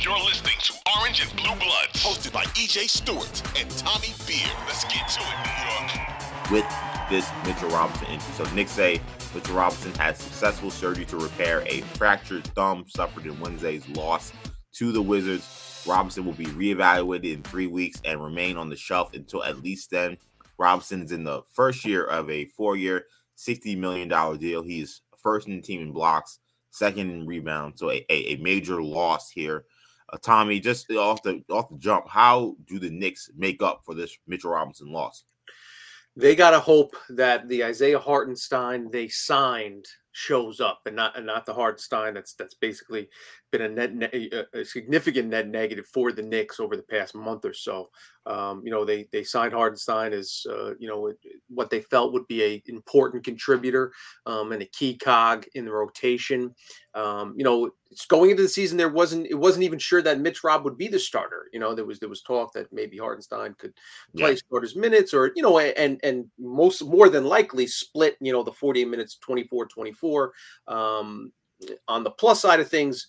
You're listening to Orange and Blue Bloods. Hosted by EJ Stewart and Tommy Beer. Let's get to it, New York. with this Mitchell Robinson injury. So Nick say Mitchell Robinson had successful surgery to repair a fractured thumb suffered in Wednesday's loss to the Wizards. Robinson will be reevaluated in three weeks and remain on the shelf until at least then. Robinson is in the first year of a four-year, $60 million deal. He's first in the team in blocks, second in rebounds. So a, a, a major loss here. Uh, Tommy, just off the off the jump, how do the Knicks make up for this Mitchell Robinson loss? They got to hope that the Isaiah Hartenstein they signed shows up and not and not the Hartenstein that's that's basically been a net ne- a, significant net negative for the Knicks over the past month or so. Um, you know they they signed Hartenstein as uh, you know what they felt would be a important contributor um, and a key cog in the rotation. Um, you know, it's going into the season there wasn't it wasn't even sure that Mitch Rob would be the starter. You know, there was there was talk that maybe Hartenstein could play Yeah. starters minutes or you know and and most more than likely split you know the 40 minutes 24 24 um on the plus side of things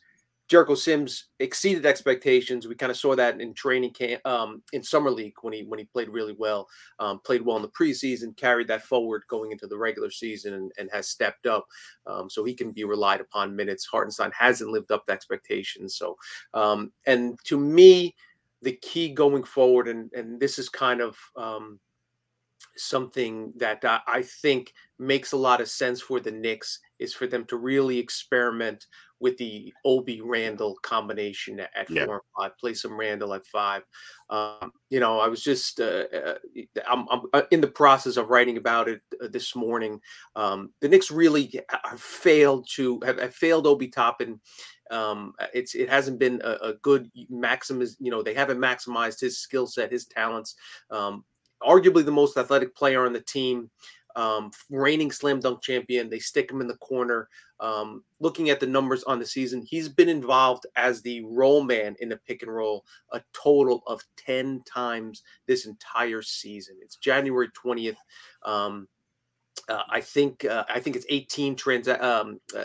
Jericho Sims exceeded expectations. We kind of saw that in training camp, um, in summer league when he when he played really well, um, played well in the preseason, carried that forward going into the regular season, and, and has stepped up. Um, so he can be relied upon minutes. Hartenstein hasn't lived up to expectations. So, um, and to me, the key going forward, and and this is kind of um, something that I, I think makes a lot of sense for the Knicks is for them to really experiment with the Obi Randle combination at, Yeah. four and five. Play some Randle at five. Um, you know, I was just uh, uh, I'm, I'm uh, in the process of writing about it uh, this morning. Um, the Knicks really have failed to have, have failed Obi Toppin. Um, it's it hasn't been a, a good maximiz. You know, they haven't maximized his skill set, his talents. Um, arguably the most athletic player on the team, um, reigning slam dunk champion. They stick him in the corner. Um, looking at the numbers on the season, he's been involved as the roll man in the pick and roll a total of 10 times this entire season. It's January 20th. Um, uh, I think uh, I think it's 18 trans. Um, uh,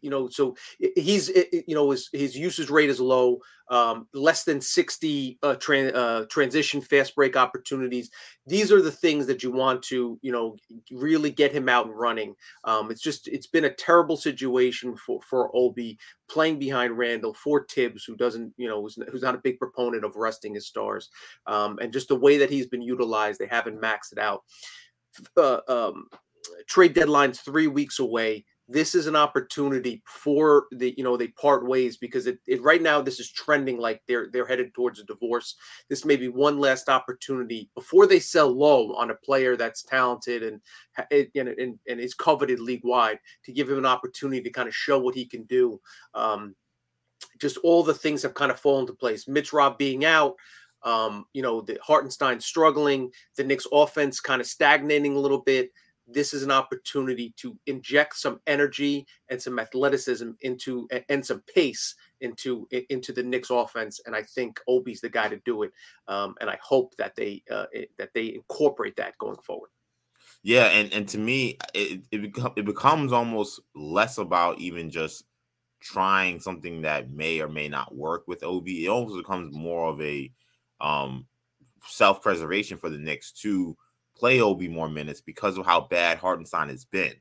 you know, so he's you know his his usage rate is low, um, less than 60 uh, tran- uh, transition fast break opportunities. These are the things that you want to you know really get him out and running. Um, it's just it's been a terrible situation for for Obi playing behind Randle for Thibs, who doesn't you know who's, who's not a big proponent of resting his stars, um, and just the way that he's been utilized, they haven't maxed it out uh, um, trade deadline's three weeks away. This is an opportunity for the you know they part ways because it, it right now this is trending like they're they're headed towards a divorce. This may be one last opportunity before they sell low on a player that's talented and and and, and is coveted league wide to give him an opportunity to kind of show what he can do. Um, just all the things have kind of fallen into place. Mitch Rob being out, um, you know, the Hartenstein struggling, the Knicks offense kind of stagnating a little bit. This is an opportunity to inject some energy and some athleticism into and some pace into into the Knicks offense, and I think Obi's the guy to do it. Um, and I hope that they uh, that they incorporate that going forward. Yeah, and and to me, it it, it becomes almost less about even just trying something that may or may not work with Obi. It almost becomes more of a um self preservation for the Knicks to play Obi more minutes because of how bad Hartenstein has been.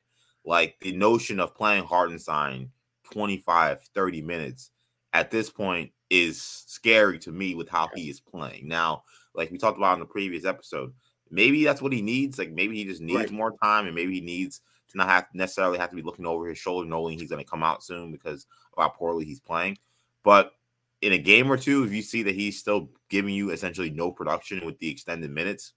Like the notion of playing Hartenstein 25, 30 minutes at this point is scary to me with how he is playing. Now, like we talked about in the previous episode, maybe that's what he needs. Like maybe he just needs Right. more time, and maybe he needs to not have necessarily have to be looking over his shoulder, knowing he's going to come out soon because of how poorly he's playing. But in a game or two, if you see that he's still giving you essentially no production with the extended minutes,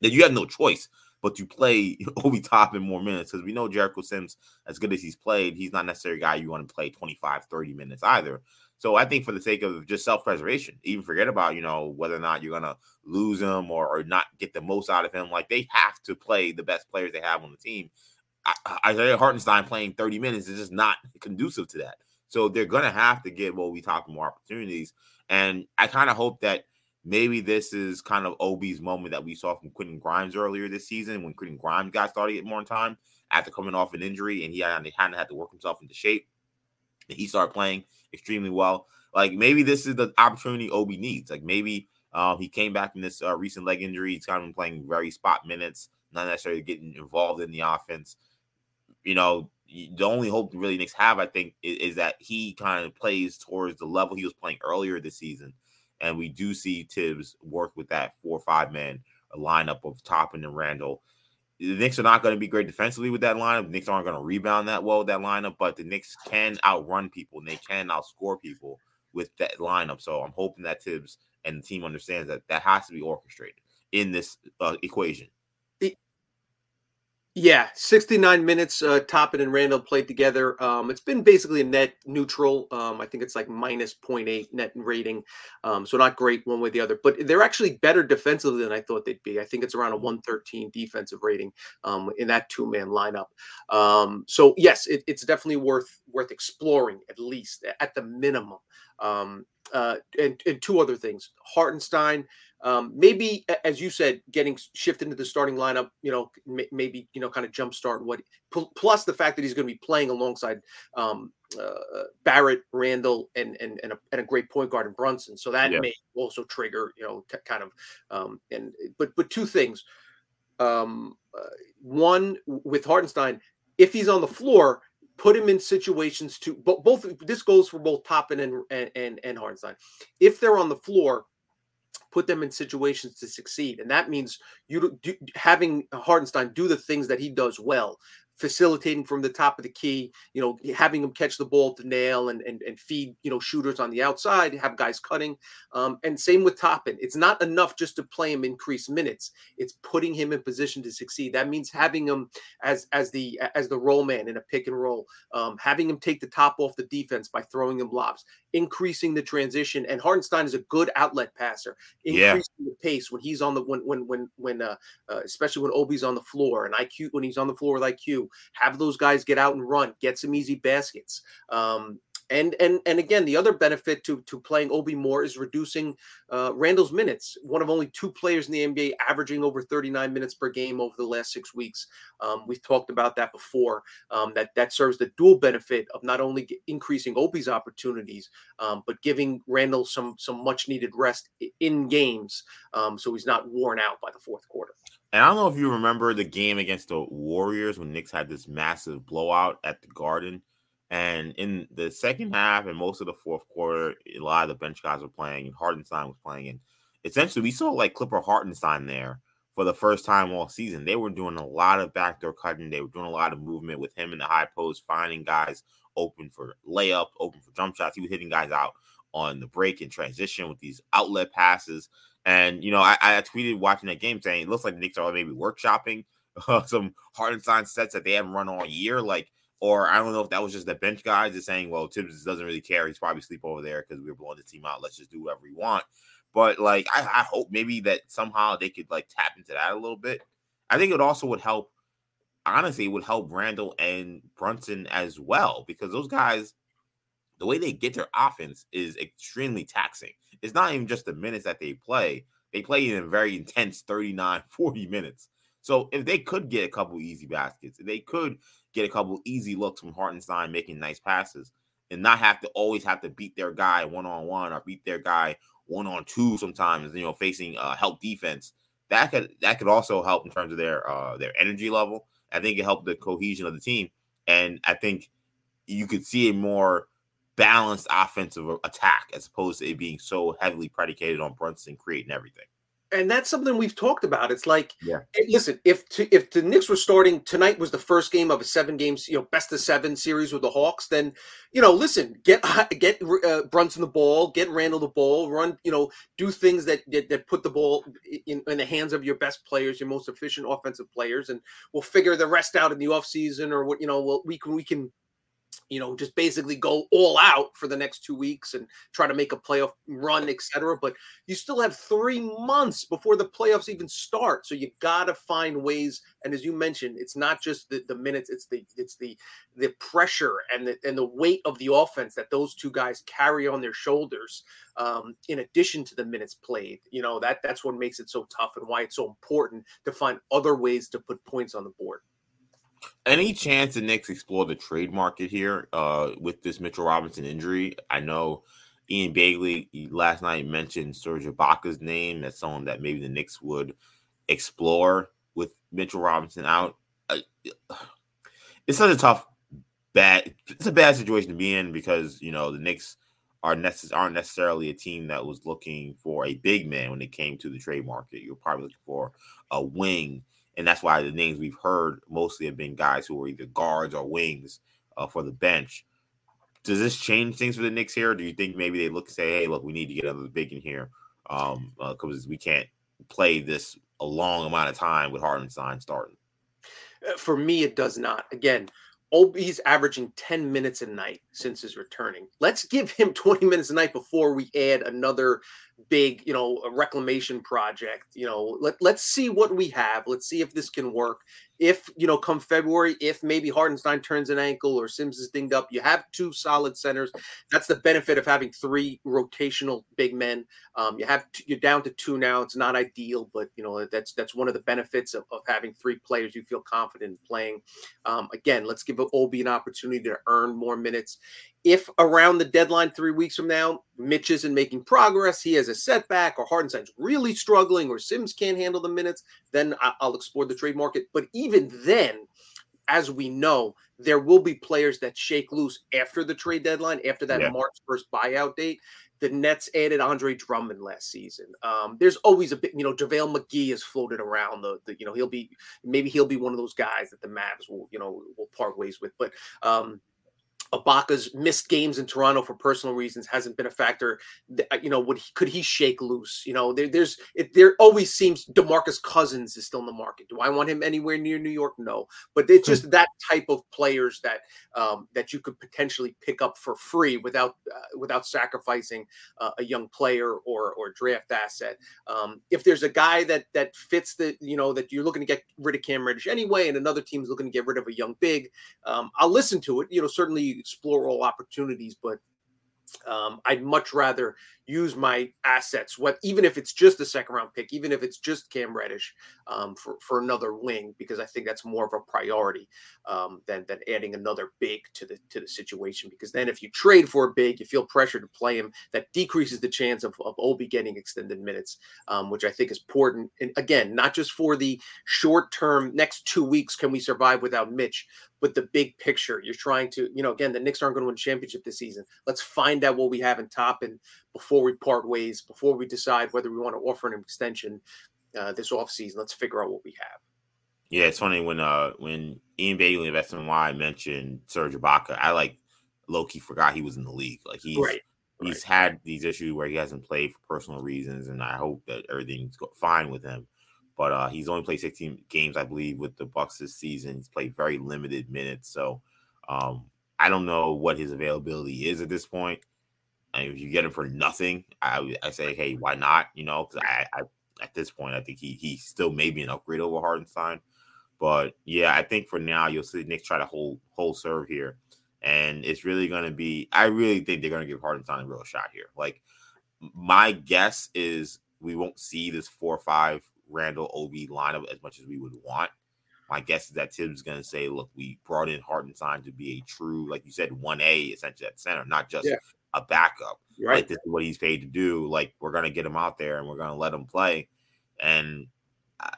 then you have no choice but to play Obi Toppin more minutes because we know Jericho Sims, as good as he's played, he's not necessarily a guy you want to play 25, 30 minutes either. So I think for the sake of just self-preservation, even forget about, you know, whether or not you're gonna lose him or, or not get the most out of him. Like they have to play the best players they have on the team. Isaiah Hartenstein playing 30 minutes is just not conducive to that. So they're gonna have to give Obi Toppin more opportunities. And I kind of hope that maybe this is kind of Obi's moment that we saw from Quentin Grimes earlier this season when Quentin Grimes got started to get more time after coming off an injury and he had, he hadn't had to work himself into shape. And he started playing extremely well. like maybe this is the opportunity Obi needs. Like maybe um, he came back from this uh, recent leg injury. He's kind of been playing very spot minutes, not necessarily getting involved in the offense. You know, the only hope really Knicks have, I think, is, is that he kind of plays towards the level he was playing earlier this season, and we do see Thibs work with that four or five man lineup of Toppin and Randle. The Knicks are not going to be great defensively with that lineup. The Knicks aren't going to rebound that well with that lineup, but the Knicks can outrun people and they can outscore people with that lineup. So I'm hoping that Thibs and the team understands that that has to be orchestrated in this uh, equation. Yeah, 69 minutes. Uh, Toppin and Randle played together. Um, it's been basically a net neutral. Um, I think it's like minus 0.8 net rating. Um, so not great one way or the other, but they're actually better defensively than I thought they'd be. I think it's around a 113 defensive rating um, in that two man lineup. Um, so yes, it, it's definitely worth worth exploring at least at the minimum. Um, uh, and, and two other things. Hartenstein, um, maybe as you said, getting shifted into the starting lineup, you know, m- maybe you know, kind of jumpstart what. plus the fact that he's going to be playing alongside um, uh, Barrett, Randle, and and and a, and a, great point guard in Brunson, so that yeah. may also trigger, you know, t- kind of. Um, and but but two things. Um, uh, one with Hartenstein, if he's on the floor, put him in situations to both, both this goes for both Toppin and and and Hartenstein. If they're on the floor, put them in situations to succeed, and that means you do, having Hartenstein do the things that he does well facilitating from the top of the key, you know, having them catch the ball to nail and and, and feed, you know, shooters on the outside, have guys cutting. Um, and same with Toppin. It's not enough just to play him increase minutes. It's putting him in position to succeed. That means having him as as the as the roll man in a pick and roll, um, having him take the top off the defense by throwing him lobs, increasing the transition. And Hartenstein is a good outlet passer, increasing yeah. the pace when he's on the when when when when uh, uh, especially when Obi's on the floor and IQ when he's on the floor with IQ have those guys get out and run, get some easy baskets. Um, and and and again, the other benefit to to playing Obi more is reducing uh, Randle's minutes. One of only two players in the NBA averaging over 39 minutes per game over the last six weeks. Um, we've talked about that before. Um, that that serves the dual benefit of not only increasing Obi's opportunities, um, but giving Randle some some much needed rest in games, um, so he's not worn out by the fourth quarter. And I don't know if you remember the game against the Warriors when Knicks had this massive blowout at the Garden. And in the second half and most of the fourth quarter, a lot of the bench guys were playing, and Hartenstein was playing. And essentially, we saw like Clipper Hartenstein there for the first time all season. They were doing a lot of backdoor cutting. They were doing a lot of movement with him in the high post, finding guys open for layups, open for jump shots. He was hitting guys out on the break and transition with these outlet passes. And you know, I, I tweeted watching that game saying it looks like the Knicks are maybe workshopping uh, some Hartenstein sets that they haven't run all year. Like, or I don't know if that was just the bench guys just saying, well, Thibs doesn't really care. He's probably sleep over there because we are blowing the team out. Let's just do whatever we want. But like, I, I hope maybe that somehow they could like tap into that a little bit. I think it also would help. Honestly, it would help Randle and Brunson as well because those guys, the way they get their offense is extremely taxing. It's not even just the minutes that they play. They play in a very intense 39, 40 minutes. So if they could get a couple easy baskets, they could get a couple easy looks from Hartenstein making nice passes and not have to always have to beat their guy one on one or beat their guy one on two sometimes, you know, facing uh, help defense. That could that could also help in terms of their uh, their energy level. I think it helped the cohesion of the team, and I think you could see a more balanced offensive attack as opposed to it being so heavily predicated on Brunson creating everything. And that's something we've talked about. It's like, yeah. Eh, listen, if to, if the Knicks were starting tonight was the first game of a seven games, you know, best of seven series with the Hawks, then you know, listen, get get uh, Brunson the ball, get Randle the ball, run, you know, do things that that, that put the ball in, in, the hands of your best players, your most efficient offensive players, and we'll figure the rest out in the offseason or what you know, we'll, we can we can you know, just basically go all out for the next two weeks and try to make a playoff run, etc. But you still have three months before the playoffs even start, so you got to find ways. And as you mentioned, it's not just the, the minutes; it's the it's the the pressure and the and the weight of the offense that those two guys carry on their shoulders. Um, in addition to the minutes played, you know that that's what makes it so tough and why it's so important to find other ways to put points on the board. Any chance the Knicks explore the trade market here uh, with this Mitchell Robinson injury? I know Ian Begley last night mentioned Serge Ibaka's name. as someone that maybe the Knicks would explore with Mitchell Robinson out. It's such a tough, bad. It's a bad situation to be in because you know the Knicks are necess- aren't necessarily a team that was looking for a big man when it came to the trade market. You're probably looking for a wing, and that's why the names we've heard mostly have been guys who are either guards or wings uh, for the bench. Does this change things for the Knicks here? do you think maybe they look and say, "Hey, look, we need to get another big in here because um, uh, we can't play this a long amount of time with Hartenstein starting"? Uh, for me, it does not. Again, Obi's averaging 10 minutes a night since his returning. Let's give him 20 minutes a night before we add another big, you know, a reclamation project. You know, let, let's see what we have. Let's see if this can work if you know come February, if maybe Hartenstein turns an ankle or Sims is dinged up, you have two solid centers. That's the benefit of having three rotational big men. Um, you have you you're down to two now. It's not ideal, but you know that's that's one of the benefits of, of having three players you feel confident in playing. Um, again, let's give Obi an opportunity to earn more minutes if around the deadline three weeks from now, Mitch isn't making progress, he has a setback, or Hartenstein's really struggling, or Sims can't handle the minutes, then I'll explore the trade market. But even then, as we know, there will be players that shake loose after the trade deadline, after that yeah. March 1st buyout date. The Nets added Andre Drummond last season. Um, there's always a bit, you know, JaVale McGee has floated around the, the, you know, he'll be maybe he'll be one of those guys that the Mavs will, you know, will part ways with. But um, Ibaka's missed games in Toronto for personal reasons hasn't been a factor. Uh, you know, would he, could he shake loose? You know, there, there's it, there always seems DeMarcus Cousins is still in the market. Do I want him anywhere near New York? No, but it's just that type of players that um, that you could potentially pick up for free without uh, without sacrificing uh, a young player or or draft asset. Um, if there's a guy that that fits the you know that you're looking to get rid of Cam Reddish anyway, and another team's looking to get rid of a young big, um, I'll listen to it. You know, certainly explore all opportunities, but um, I'd much rather use my assets, what even if it's just a second round pick, even if it's just Cam Reddish um, for for another wing, because I think that's more of a priority um, than than adding another big to the to the situation. Because then if you trade for a big, you feel pressure to play him. That decreases the chance of, of Obi getting extended minutes, um, which I think is important. And again, not just for the short term next two weeks, can we survive without Mitch, but the big picture. You're trying to, you know, again, the Knicks aren't going to win championship this season. Let's find out what we have in Toppin before we part ways, before we decide whether we want to offer an extension uh, this offseason. Let's figure out what we have. Yeah, it's funny when uh when Ian Begley Investment Y mentioned Serge Ibaka, I like Loki forgot he was in the league. Like he's right. he's right. had these issues where he hasn't played for personal reasons, and I hope that everything's fine with him. But uh, he's only played 16 games, I believe, with the Bucks this season. He's played very limited minutes, so um, I don't know what his availability is at this point. And if you get him for nothing, I I say, hey, why not? You know, because I, I at this point, I think he he still may be an upgrade over Hartenstein. But yeah, I think for now you'll see Nick try to hold hold serve here, and it's really going to be. I really think they're going to give Hartenstein a real shot here. Like my guess is we won't see this four or five Randle Obi lineup as much as we would want. My guess is that Thibs is going to say, look, we brought in Hartenstein to be a true, like you said, 1A essentially at center, not just yeah. A backup. Right. Like this is what he's paid to do. Like we're to get him out there and we're to let him play. And uh,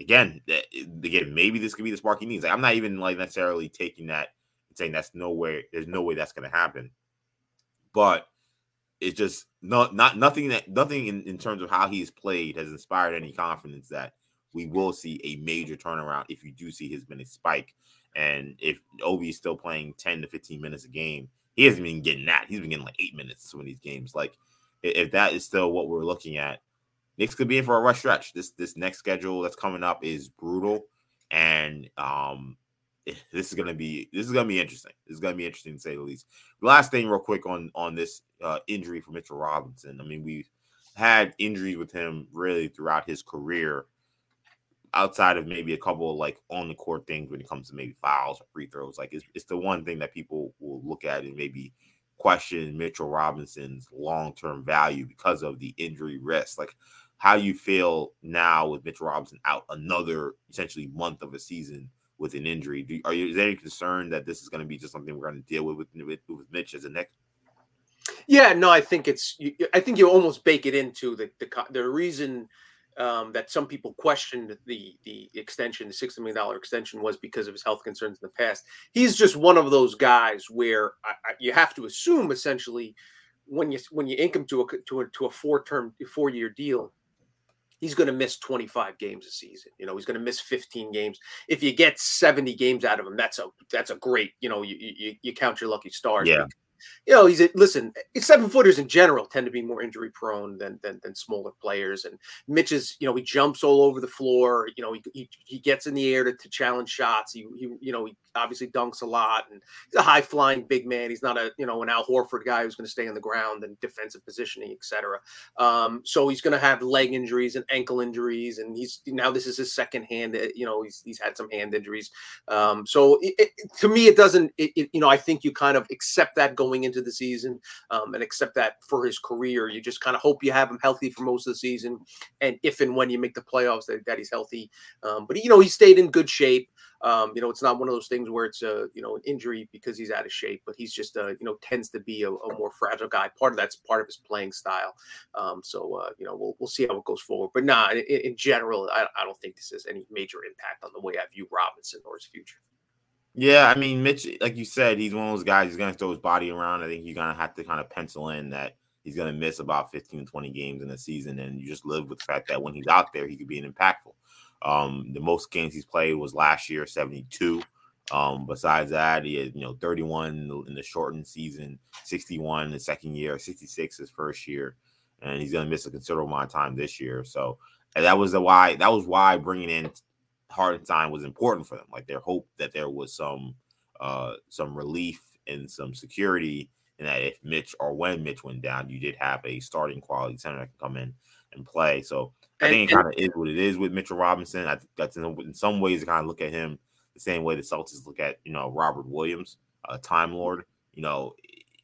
again, again, maybe this could be the spark he needs. Like, I'm not even like necessarily taking that and saying that's no way, there's no way that's to happen. But it's just not not nothing that nothing in, in terms of how he's played has inspired any confidence that we will see a major turnaround if you do see his minutes spike. And if Obi is still playing 10 to 15 minutes a game, he hasn't been getting that. He's been getting like eight minutes in some of these games. Like if that is still what we're looking at, Knicks could be in for a rush stretch. This this next schedule that's coming up is brutal. And um this is gonna be this is gonna be interesting. This is gonna be interesting to say the least. Last thing, real quick on on this uh, injury for Mitchell Robinson. I mean, we've had injuries with him really throughout his career, outside of maybe a couple of like on the court things when it comes to maybe fouls or free throws. Like it's, it's the one thing that people will look at and maybe question Mitchell Robinson's long term value because of the injury risk. Like how you feel now with Mitchell Robinson out another essentially month of a season with an injury. Do, are you is there any concern that this is going to be just something we're going to deal with with, with, with Mitch as a next? Yeah, no, I think it's. I think you almost bake it into the the, the reason um, that some people questioned the the extension, the sixty million dollar extension, was because of his health concerns in the past. He's just one of those guys where I, I, you have to assume essentially when you when you ink him to a to a, to a four term four year deal, he's going to miss 25 games a season. You know, he's going to miss 15 games. If you get 70 games out of him, that's a that's a great. You know, you you, you count your lucky stars. Yeah you know, he's a, listen. Seven footers in general tend to be more injury prone than, than than smaller players. And Mitch is, you know, he jumps all over the floor. You know, he he, he gets in the air to, to challenge shots. He, he you know he obviously dunks a lot, and he's a high flying big man. He's not a you know an Al Horford guy who's going to stay on the ground and defensive positioning, etc. Um, so he's going to have leg injuries and ankle injuries, and he's now this is his second hand. Eh, you know, he's he's had some hand injuries. Um, so it, it, to me, it doesn't. It, you know, I think you kind of accept that going going into the season um, and accept that for his career. You just kind of hope you have him healthy for most of the season, and if and when you make the playoffs, that, that he's healthy. Um, but you know, he stayed in good shape. Um, you know, it's not one of those things where it's a you know an injury because he's out of shape, but he's just uh, you know tends to be a, a, more fragile guy. Part of that's part of his playing style. Um, so uh, you know, we'll we'll see how it goes forward. But nah, in, in general, I, I don't think this has any major impact on the way I view Robinson or his future. Yeah, I mean, Mitch, like you said, he's one of those guys. He's going to throw his body around. I think you're going to have to kind of pencil in that he's going to miss about 15, 20 games in a season, and you just live with the fact that when he's out there, he could be an impactful. Um, the most games he's played was last year, 72. Um, besides that, he had you know 31 in the shortened season, 61 the second year, 66 his first year, and he's going to miss a considerable amount of time this year. So that was the why. That was why bringing in Hartenstein was important for them. Like their hope that there was some uh some relief and some security, and that if Mitch or when Mitch went down, you did have a starting quality center that can come in and play. So I think it kind of is what it is with Mitchell Robinson. I think that's in, in some ways to kind of look at him the same way the Celtics look at you know Robert Williams, a Time Lord. You know,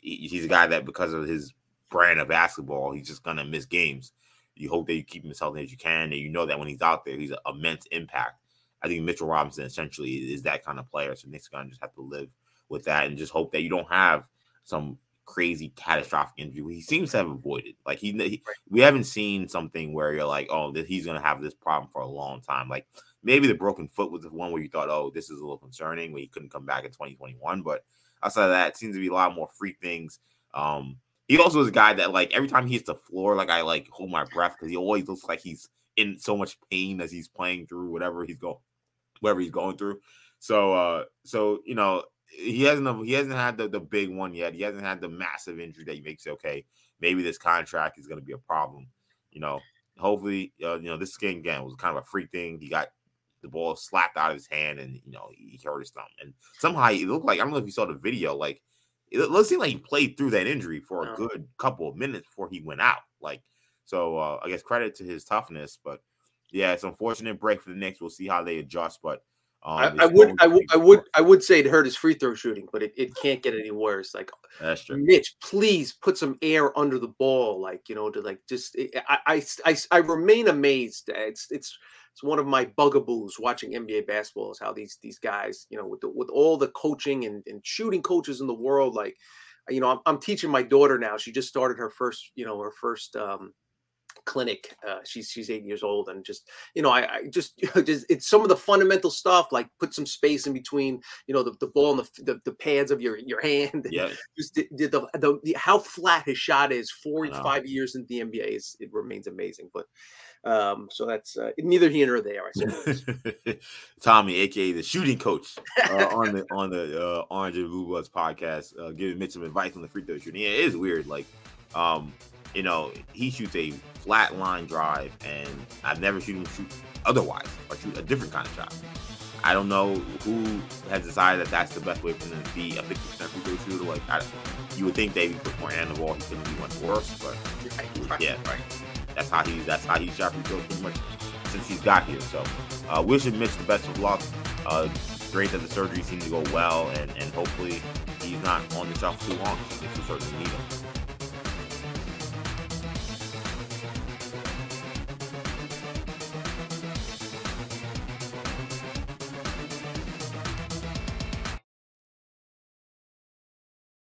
he's a guy that because of his brand of basketball, he's just gonna miss games. You hope that you keep him as healthy as you can, and you know that when he's out there, he's an immense impact. I think Mitchell Robinson essentially is that kind of player. So Knicks gonna just have to live with that and just hope that you don't have some crazy catastrophic injury. He seems to have avoided. Like he, he we haven't seen something where you're like, oh, that he's gonna have this problem for a long time. Like maybe the broken foot was the one where you thought, oh, this is a little concerning when he couldn't come back in 2021. But outside of that, it seems to be a lot more freak things. Um, he also is a guy that like every time he hits the floor, like I like hold my breath because he always looks like he's in so much pain as he's playing through whatever he's going whatever he's going through. So uh so you know he hasn't he hasn't had the, the big one yet. He hasn't had the massive injury that makes it okay. Maybe this contract is going to be a problem. You know, hopefully, uh, you know this game again was kind of a freak thing. He got the ball slapped out of his hand, and you know he hurt his thumb. And somehow it looked like I don't know if you saw the video. Like it looked like he played through that injury for a good couple of minutes before he went out. Like so, uh, I guess credit to his toughness, but yeah, it's an unfortunate break for the Knicks. We'll see how they adjust, but um, I, I would, I would, I would, I would say it hurt his free throw shooting, but it, it can't get any worse. Like, that's true. Mitch, please put some air under the ball, like you know, to like just. I, I, I, I remain amazed. It's, it's, it's one of my bugaboos watching NBA basketball is how these these guys, you know, with the, with all the coaching and, and shooting coaches in the world, like, you know, I'm, I'm teaching my daughter now. She just started her first, you know, her first. um clinic. Uh, she's she's eight years old, and just you know, I, I just, just it's some of the fundamental stuff like put some space in between, you know, the, the ball and the, the, the pads of your your hand. Yeah, just the, the, the, the, how flat his shot is. Four five years in the NBA is it remains amazing, but. Um, so that's uh, neither here nor there. I suppose. Tommy, aka the shooting coach, uh, on the on the uh, Orange and Blue Bloods podcast, uh, giving Mitch some advice on the free throw shooting. Yeah, it is weird. Like, um, you know, he shoots a flat line drive, and I've never seen him shoot otherwise or shoot a different kind of shot. I don't know who has decided that that's the best way for him to be a 50% free throw shooter. Like, I, you would think they put more hand on the ball, he couldn't be much worse, but yeah, right. That's how he that's how he shot free throws pretty much since he's got here. So, uh, wish him Mitch the best of luck. Uh, great that the surgery seemed to go well, and and hopefully he's not on the shelf too long. It's certainly need him.